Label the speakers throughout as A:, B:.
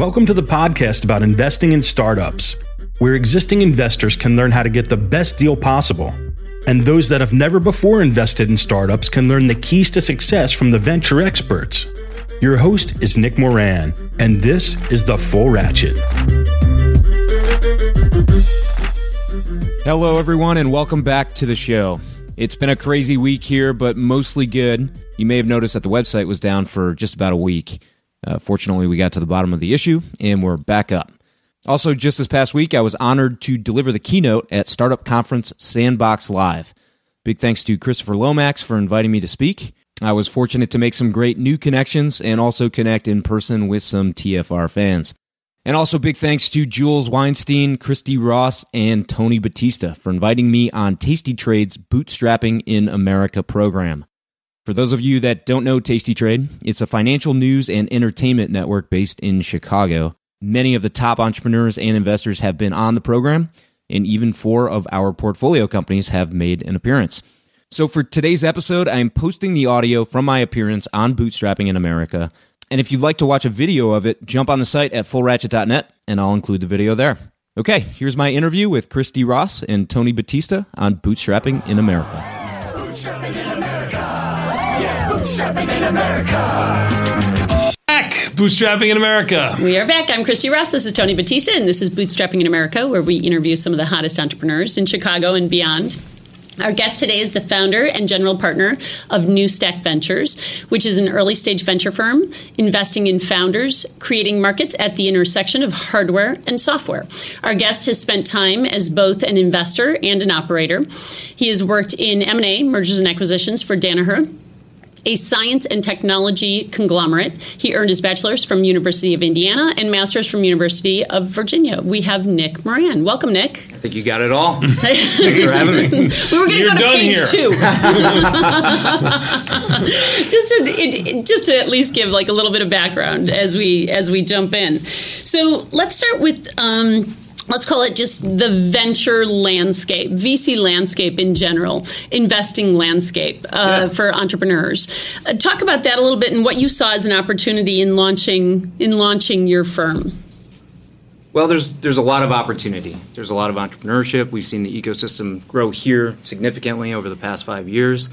A: Welcome to the podcast about investing in startups, where existing investors can learn how to get the best deal possible. And those that have never before invested in startups can learn the keys to success from the venture experts. Your host is Nick Moran, and this is The Full Ratchet.
B: Hello, everyone, and welcome back to the show. It's been a crazy week here, but mostly good. You may have noticed that the website was down for just about a week. Uh, fortunately, we got to the bottom of the issue and we're back up. Also, just this past week, I was honored to deliver the keynote at Startup Conference Sandbox Live. Big thanks to Christopher Lomax for inviting me to speak. I was fortunate to make some great new connections and also connect in person with some TFR fans. And also, big thanks to Jules Weinstein, Kristi Ross, and Tony Batista for inviting me on TastyTrade's Bootstrapping in America program. For those of you that don't know TastyTrade, it's a financial news and entertainment network based in Chicago. Many of the top entrepreneurs and investors have been on the program, and even four of our portfolio companies have made an appearance. So, for today's episode, I am posting the audio from my appearance on Bootstrapping in America. And if you'd like to watch a video of it, jump on the site at fullratchet.net and I'll include the video there. Okay, here's my interview with Kristi Ross and Tony Batista on Bootstrapping in America. Bootstrapping in America.
C: Yeah, bootstrapping in America. Back, bootstrapping in America.
D: We are back. I'm Kristi Ross. This is Tony Batista, and this is Bootstrapping in America, where we interview some of the hottest entrepreneurs in Chicago and beyond. Our guest today is the founder and general partner of New Stack Ventures, which is an early stage venture firm investing in founders, creating markets at the intersection of hardware and software. Our guest has spent time as both an investor and an operator. He has worked in M&A, mergers and acquisitions for Danaher, a science and technology conglomerate. He earned his bachelor's from University of Indiana and master's from University of Virginia. We have Nick Moran. Welcome, Nick.
E: I think you got it all. Thanks for having me.
D: we were going to go to page here. two, just to it, just to at least give like a little bit of background as we as we jump in. So let's start with. Um, let's call it just the venture landscape, VC landscape in general, investing landscape uh, yeah. for entrepreneurs. Uh, talk about that a little bit and what you saw as an opportunity in launching in launching your firm.
E: Well, there's there's a lot of opportunity. There's a lot of entrepreneurship. We've seen the ecosystem grow here significantly over the past five years,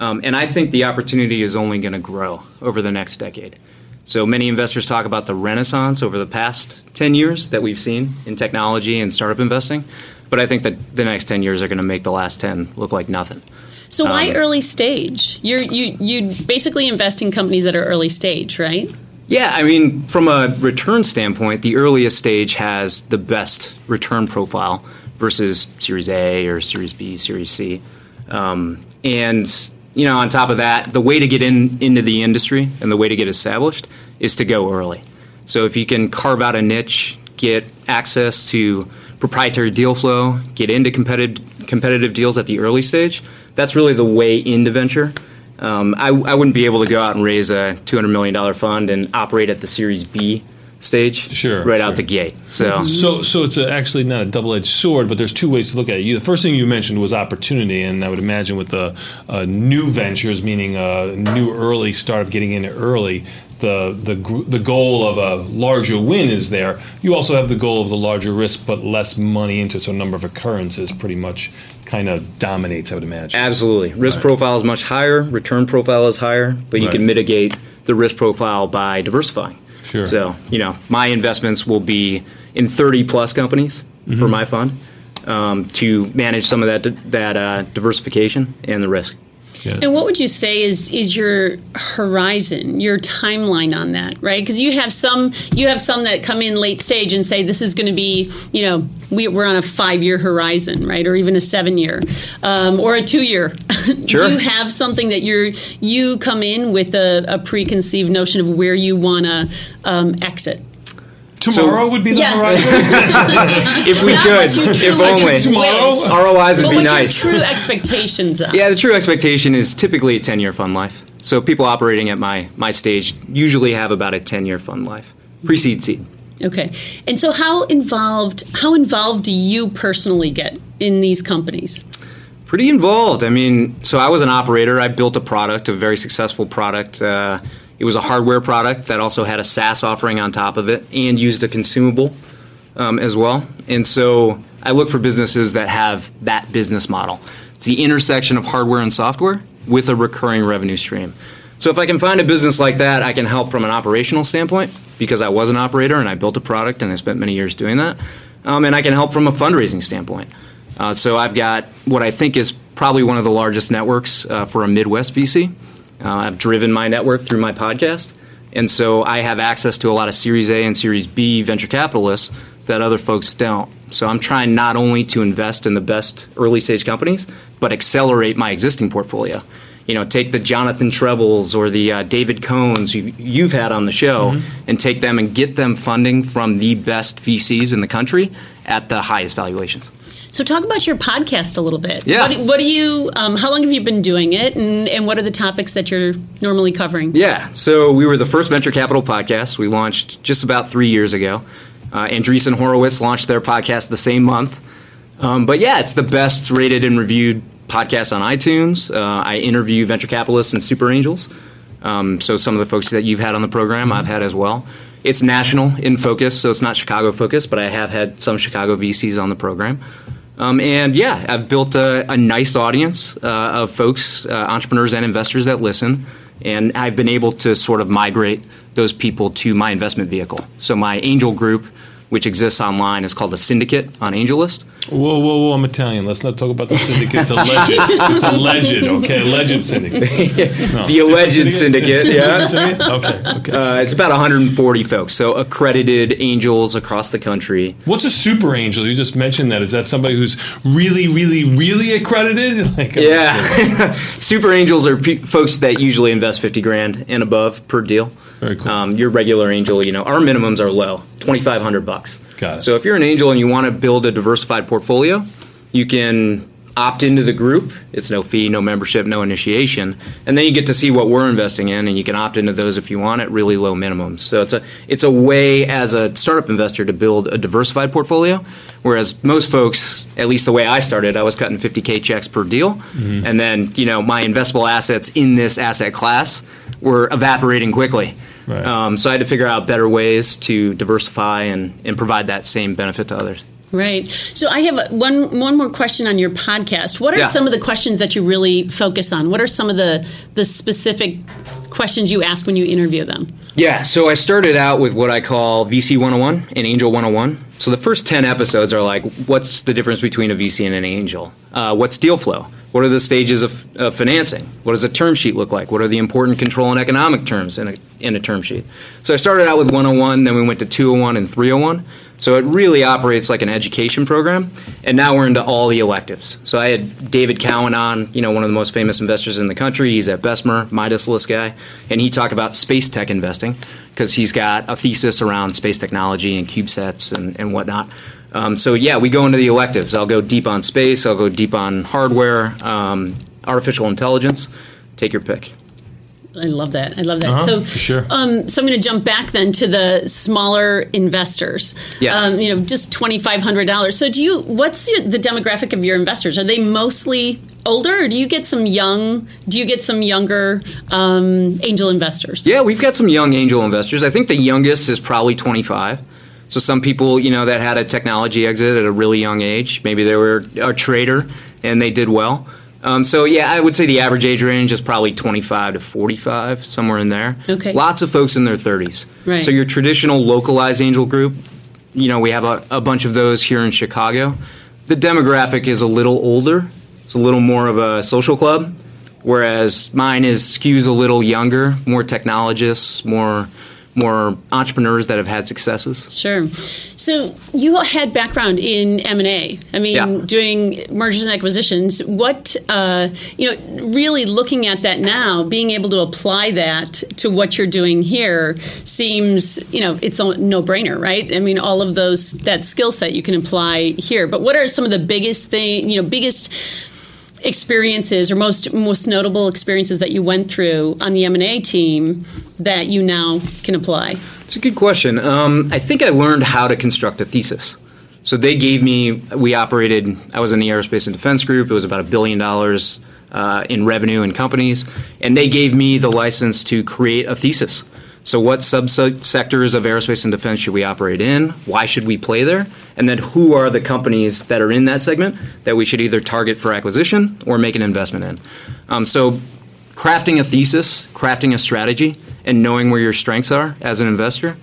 E: um, and I think the opportunity is only going to grow over the next decade. So many investors talk about the renaissance over the past 10 years that we've seen in technology and startup investing, but I think that the next 10 years are going to make the last 10 look like nothing.
D: So why um, early stage? You're, you you basically invest in companies that are early stage, right?
E: Yeah, I mean, from a return standpoint, the earliest stage has the best return profile versus Series A or Series B, Series C. Um, and you know, on top of that, the way to get in into the industry and the way to get established is to go early. So if you can carve out a niche, get access to proprietary deal flow, get into competitive competitive deals at the early stage, that's really the way into venture. Um, I, I wouldn't be able to go out and raise a $200 million fund and operate at the Series B stage
C: sure,
E: right
C: sure.
E: out the gate. So,
C: so, so it's a, actually not a double-edged sword, but there's two ways to look at it. You, the first thing you mentioned was opportunity, and I would imagine with the uh, new ventures, meaning a new early startup getting in early, the, the the goal of a larger win is there. You also have the goal of the larger risk, but less money into it. So number of occurrences pretty much kind of dominates. I would imagine.
E: Absolutely, risk right. profile is much higher, return profile is higher, but you right. can mitigate the risk profile by diversifying.
C: Sure.
E: So, you know, my investments will be in 30 plus companies mm-hmm. for my fund um, to manage some of that that uh, diversification and the risk.
D: And what would you say is is your horizon, your timeline on that, right? Because you have some you have some that come in late stage and say this is going to be, you know, we, are on a five year horizon, right, or even a seven year, um, or a two year.
E: Sure.
D: Do you have something that you're you come in with a, a preconceived notion of where you want to um, exit?
C: Tomorrow would be the
D: Yeah.
C: horizon.
E: if we
D: Not
E: could, if only.
C: Tomorrow?
E: ROIs would
D: But
E: be nice.
D: your true expectations are?
E: Yeah, the true expectation is typically a 10 year fund life. So people operating at my, my stage usually have about a 10 year fund life, pre seed seed.
D: Okay. And so how involved how involved do you personally get in these companies?
E: Pretty involved. I mean, so I was an operator. I built a product, a very successful product. Uh, it was a hardware product that also had a SaaS offering on top of it and used a consumable um, as well. And so I look for businesses that have that business model. It's the intersection of hardware and software with a recurring revenue stream. So if I can find a business like that, I can help from an operational standpoint because I was an operator and I built a product and I spent many years doing that. Um, and I can help from a fundraising standpoint. Uh, so I've got what I think is probably one of the largest networks uh, for a Midwest VC. Uh, I've driven my network through my podcast, and so I have access to a lot of Series A and Series B venture capitalists that other folks don't. So I'm trying not only to invest in the best early stage companies, but accelerate my existing portfolio. You know, take the Jonathan Treibers or the uh, David Cohns you, you've had on the show, and take them and get them funding from the best VCs in the country at the highest valuations.
D: So talk about your podcast a little bit.
E: Yeah.
D: What, what do you? Um, how long have you been doing it, and, and what are the topics that you're normally covering?
E: Yeah, so we were the first venture capital podcast. We launched just about three years ago. Uh, Andreessen Horowitz launched their podcast the same month. Um, but yeah, it's the best rated and reviewed podcast on iTunes. Uh, I interview venture capitalists and super angels. Um, so some of the folks that you've had on the program, I've had as well. It's national in focus, so it's not Chicago focused, but I have had some Chicago VCs on the program. Um, and yeah, I've built a, a nice audience uh, of folks, uh, entrepreneurs and investors that listen, and I've been able to sort of migrate those people to my investment vehicle. So my angel group, which exists online, is called a syndicate on AngelList.
C: Whoa, whoa, whoa! I'm Italian. Let's not talk about the syndicate. It's alleged. It's alleged. Okay, alleged syndicate. No.
E: The alleged syndicate, yeah.
C: Syndicate? Okay, okay.
E: Uh, it's about 140 folks, so accredited angels across the country.
C: What's a super angel? You just mentioned that. Is that somebody who's really, really, really accredited? Like,
E: Yeah, super angels are pe- folks that usually invest 50 grand and above per deal.
C: Very cool.
E: Um, your regular angel, you know, our minimums are low, 2,500 bucks.
C: Got it.
E: So if you're an angel and you want to build a diversified portfolio, you can opt into the group. It's no fee, no membership, no initiation, and then you get to see what we're investing in, and you can opt into those if you want at really low minimums. So it's a it's a way as a startup investor to build a diversified portfolio. Whereas most folks, at least the way I started, I was cutting 50k checks per deal,
C: Mm-hmm.
E: and then you know my investable assets in this asset class were evaporating quickly.
C: Right.
E: Um, so I had to figure out better ways to diversify and, and provide that same benefit to others.
D: Right. So I have one one more question on your podcast. What are
E: Yeah.
D: some of the questions that you really focus on? What are some of the the specific questions you ask when you interview them?
E: Yeah, so I started out with what I call VC 101 and Angel 101. So the first 10 episodes are like, what's the difference between a VC and an angel? Uh, what's deal flow? What are the stages of, of financing? What does a term sheet look like? What are the important control and economic terms in a, in a term sheet? So I started out with 101, then we went to 201 and 301. So it really operates like an education program, and now we're into all the electives. So I had David Cowan on, you know, one of the most famous investors in the country. He's at Bessemer, Midas list guy, and he talked about space tech investing because he's got a thesis around space technology and CubeSats and, and whatnot. Um, so yeah, we go into the electives. I'll go deep on space. I'll go deep on hardware, um, artificial intelligence. Take your pick.
D: I love that. I love that.
C: Uh-huh,
D: so,
C: for sure.
D: um, so I'm going to jump back then to the smaller investors.
E: Yes.
D: Um, you know, just twenty five hundred dollars. So, do you? What's your, the demographic of your investors? Are they mostly older, or do you get some young? Do you get some younger um, angel investors?
E: Yeah, we've got some young angel investors. I think the youngest is probably 25. So some people, you know, that had a technology exit at a really young age, maybe they were a trader and they did well. Um, so yeah, I would say the average age range is probably 25 to 45, somewhere in there.
D: Okay.
E: Lots of folks in their 30s.
D: Right.
E: So your traditional localized angel group, you know, we have a, a bunch of those here in Chicago. The demographic is a little older. It's a little more of a social club, whereas mine is skews a little younger, more technologists, more more entrepreneurs that have had successes.
D: Sure. So you had background in M and A. I mean,
E: Yeah.
D: doing mergers and acquisitions. What uh, you know, really looking at that now, being able to apply that to what you're doing here seems you know it's a no brainer, right? I mean, all of those that skill set you can apply here. But what are some of the biggest thing you know biggest experiences or most most notable experiences that you went through on the M&A team that you now can apply?
E: It's a good question. Um, I think I learned how to construct a thesis. So they gave me, we operated, I was in the aerospace and defense group. It was about a billion dollars uh, in revenue and companies. And they gave me the license to create a thesis. So, what subsectors of aerospace and defense should we operate in? Why should we play there? And then, who are the companies that are in that segment that we should either target for acquisition or make an investment in? Um, so, crafting a thesis, crafting a strategy, and knowing where your strengths are as an investor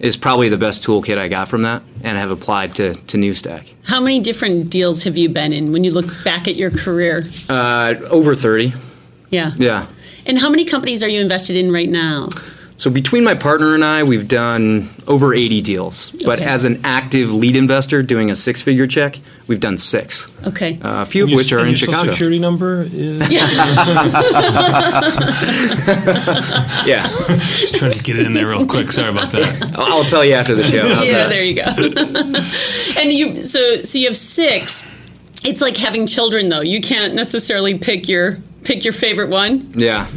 E: is probably the best toolkit I got from that and have applied to, to Newstack.
D: How many different deals have you been in when you look back at your career?
E: Uh, over 30.
D: Yeah.
E: Yeah.
D: And how many companies are you invested in right now?
E: So between my partner and I, we've done over 80 deals. But as an active lead investor doing a six figure check, we've done six.
D: Okay.
E: Uh, a few of
C: Your-
E: which are in
C: your Social
E: Chicago.
C: security number is
E: Yeah.
C: just trying to get it in there real quick. Sorry about that.
E: I'll, I'll tell you after the show. How's
D: yeah,
E: that?
D: there you go. and you so so you have six. It's like having children though. You can't necessarily pick your pick your favorite one.
E: Yeah.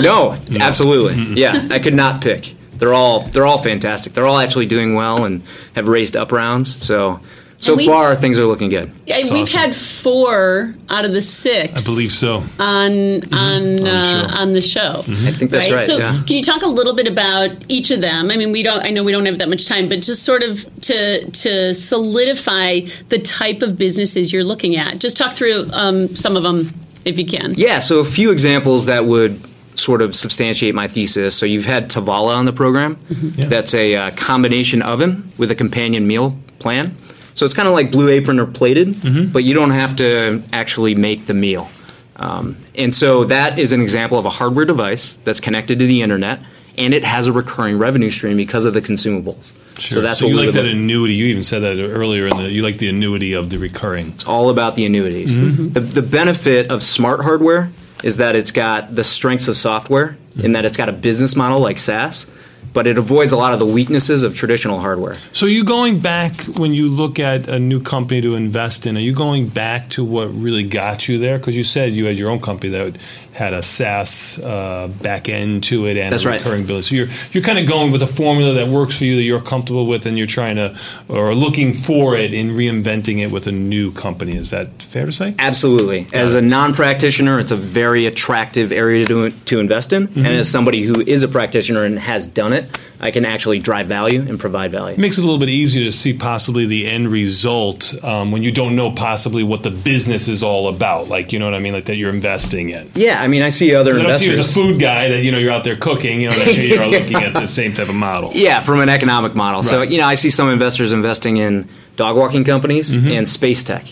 E: No, absolutely. Yeah, I could not pick. They're all they're all fantastic. They're all actually doing well and have raised up rounds. So so
D: we-
E: far things are looking good.
D: Yeah, we've
C: awesome.
D: had four out of the six.
C: I believe so.
D: on on uh,
C: show.
D: on the show.
E: I think that's right.
D: So,
E: yeah.
D: can you talk a little bit about each of them? I mean, we don't. I know we don't have that much time, but just sort of to to solidify the type of businesses you're looking at. Just talk through um, some of them if you can.
E: Yeah, so a few examples that would sort of substantiate my thesis. So you've had Tovala on the program.
C: Yeah.
E: That's a uh, combination oven with a companion meal plan. So it's kind of like Blue Apron or plated, but you don't have to actually make the meal. Um, and so that is an example of a hardware device that's connected to the internet, and it has a recurring revenue stream because of the consumables. So that's
C: so
E: what
C: you like that
E: look-
C: annuity. You even said that earlier in the. You like the annuity of the recurring.
E: It's all about the annuities. Mm-hmm. Mm-hmm. The, the benefit of smart hardware is that it's got the strengths of software in that it's got a business model like SaaS, but it avoids a lot of the weaknesses of traditional hardware.
C: So you going back when you look at a new company to invest in? Are you going back to what really got you there? Because you said you had your own company that had a SaaS uh, back end to it and
E: That's
C: a
E: right.
C: recurring bill. So you're you're kind of going with a formula that works for you that you're comfortable with, and you're trying to or looking for it in reinventing it with a new company. Is that fair to say?
E: Absolutely. As a non practitioner, it's a very attractive area to, to invest in. And as somebody who is a practitioner and has done it, I can actually drive value and provide value.
C: makes it a little bit easier to see possibly the end result um, when you don't know possibly what the business is all about. Like you know what I mean, like that you're investing in.
E: Yeah, I mean, I see other
C: I don't see you as a food guy that you know you're out there cooking. You know that you're looking at the same type of model.
E: Yeah, from an economic model. So, you know, I see some investors investing in dog walking companies and space tech.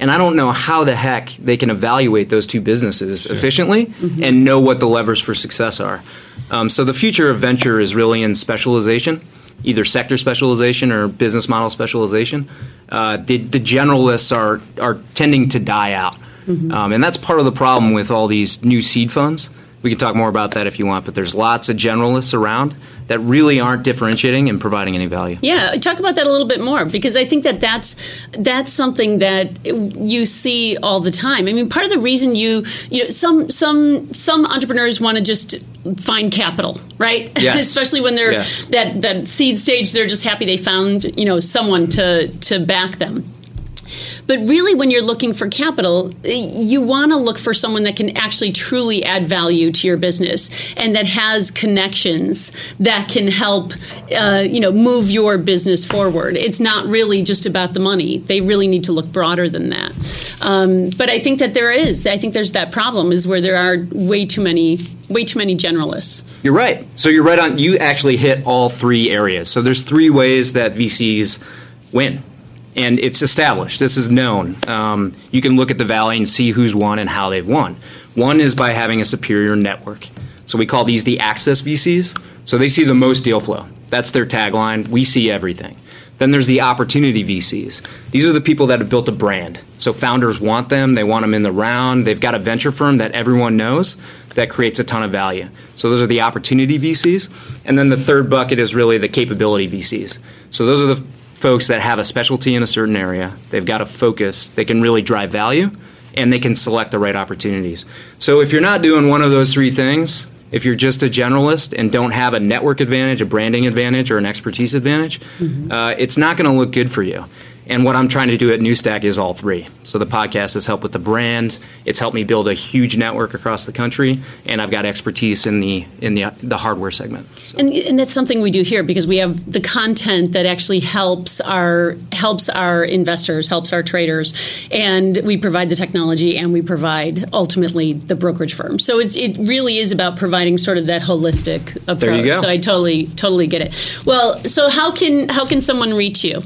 E: And I don't know how the heck they can evaluate those two businesses efficiently and know what the levers for success are. Um, so, the future of venture is really in specialization, either sector specialization or business model specialization. Uh, the, the generalists are, are tending to die out. Um, and that's part of the problem with all these new seed funds. We could talk more about that if you want, but there's lots of generalists around that really aren't differentiating and providing any value.
D: Yeah, talk about that a little bit more because I think that that's that's something that you see all the time. I mean, part of the reason you you know some some some entrepreneurs want to just find capital, right?
E: Yes.
D: Especially when they're
E: Yes.
D: that that seed stage, they're just happy they found you know someone to to back them. But really, when you're looking for capital, you want to look for someone that can actually truly add value to your business and that has connections that can help, uh, you know, move your business forward. It's not really just about the money. They really need to look broader than that. Um, but I think that there is. I think there's that problem is where there are way too many, way too many generalists.
E: You're right. So you're right on. You actually hit all three areas. So there's three ways that VCs win, and it's established. This is known. Um, you can look at the valley and see who's won and how they've won. One is by having a superior network.
F: So we call these the access VCs. So they see the most deal flow. That's their tagline. We see everything. Then there's the opportunity VCs. These are the people that have built a brand. So founders want them, they want them in the round. They've got a venture firm that everyone knows that creates a ton of value. So those are the opportunity VCs. And then the third bucket is really the capability VCs. So those are the folks that have a specialty in a certain area. They've got a focus, they can really drive value, and they can select the right opportunities. So if you're not doing one of those three things, if you're just a generalist and don't have a network advantage, a branding advantage, or an expertise advantage, mm-hmm. uh, it's not going to look good for you. And what I'm trying to do at Newstack is all three. So the podcast has helped with the brand. It's helped me build a huge network across the country, and I've got expertise in the in the the hardware segment.
D: So. And, and that's something we do here because we have the content that actually helps our helps our investors, helps our traders, and we provide the technology and we provide ultimately the brokerage firm. So it's it really is about providing sort of that holistic approach.
F: There you go.
D: So I totally totally get it. Well, so how can how can someone reach you?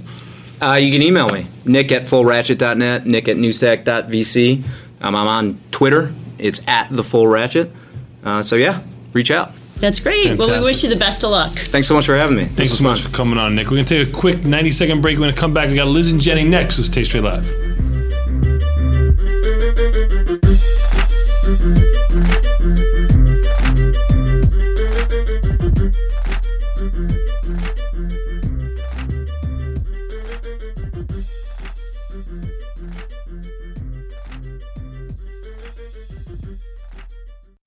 F: Uh, you can email me, nick at fullratchet.net, nick at newstack.vc. Um, I'm on Twitter. It's at the full ratchet. Uh, so, yeah, reach out.
D: That's great. Fantastic. Well, we wish you the best of luck.
F: Thanks so much for having me.
C: Thanks so much fun. for coming on, Nick. We're going to take a quick 90 second break. We're going to come back. We got Liz and Jenny next. This is Taste Trade Live.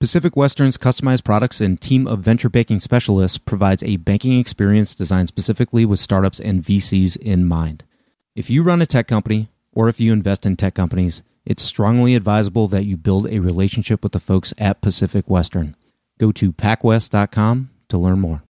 E: Pacific Western's customized products and team of venture banking specialists provides a banking experience designed specifically with startups and VCs in mind. If you run a tech company or if you invest in tech companies, it's strongly advisable that you build a relationship with the folks at Pacific Western. Go to pacwest.com to learn more.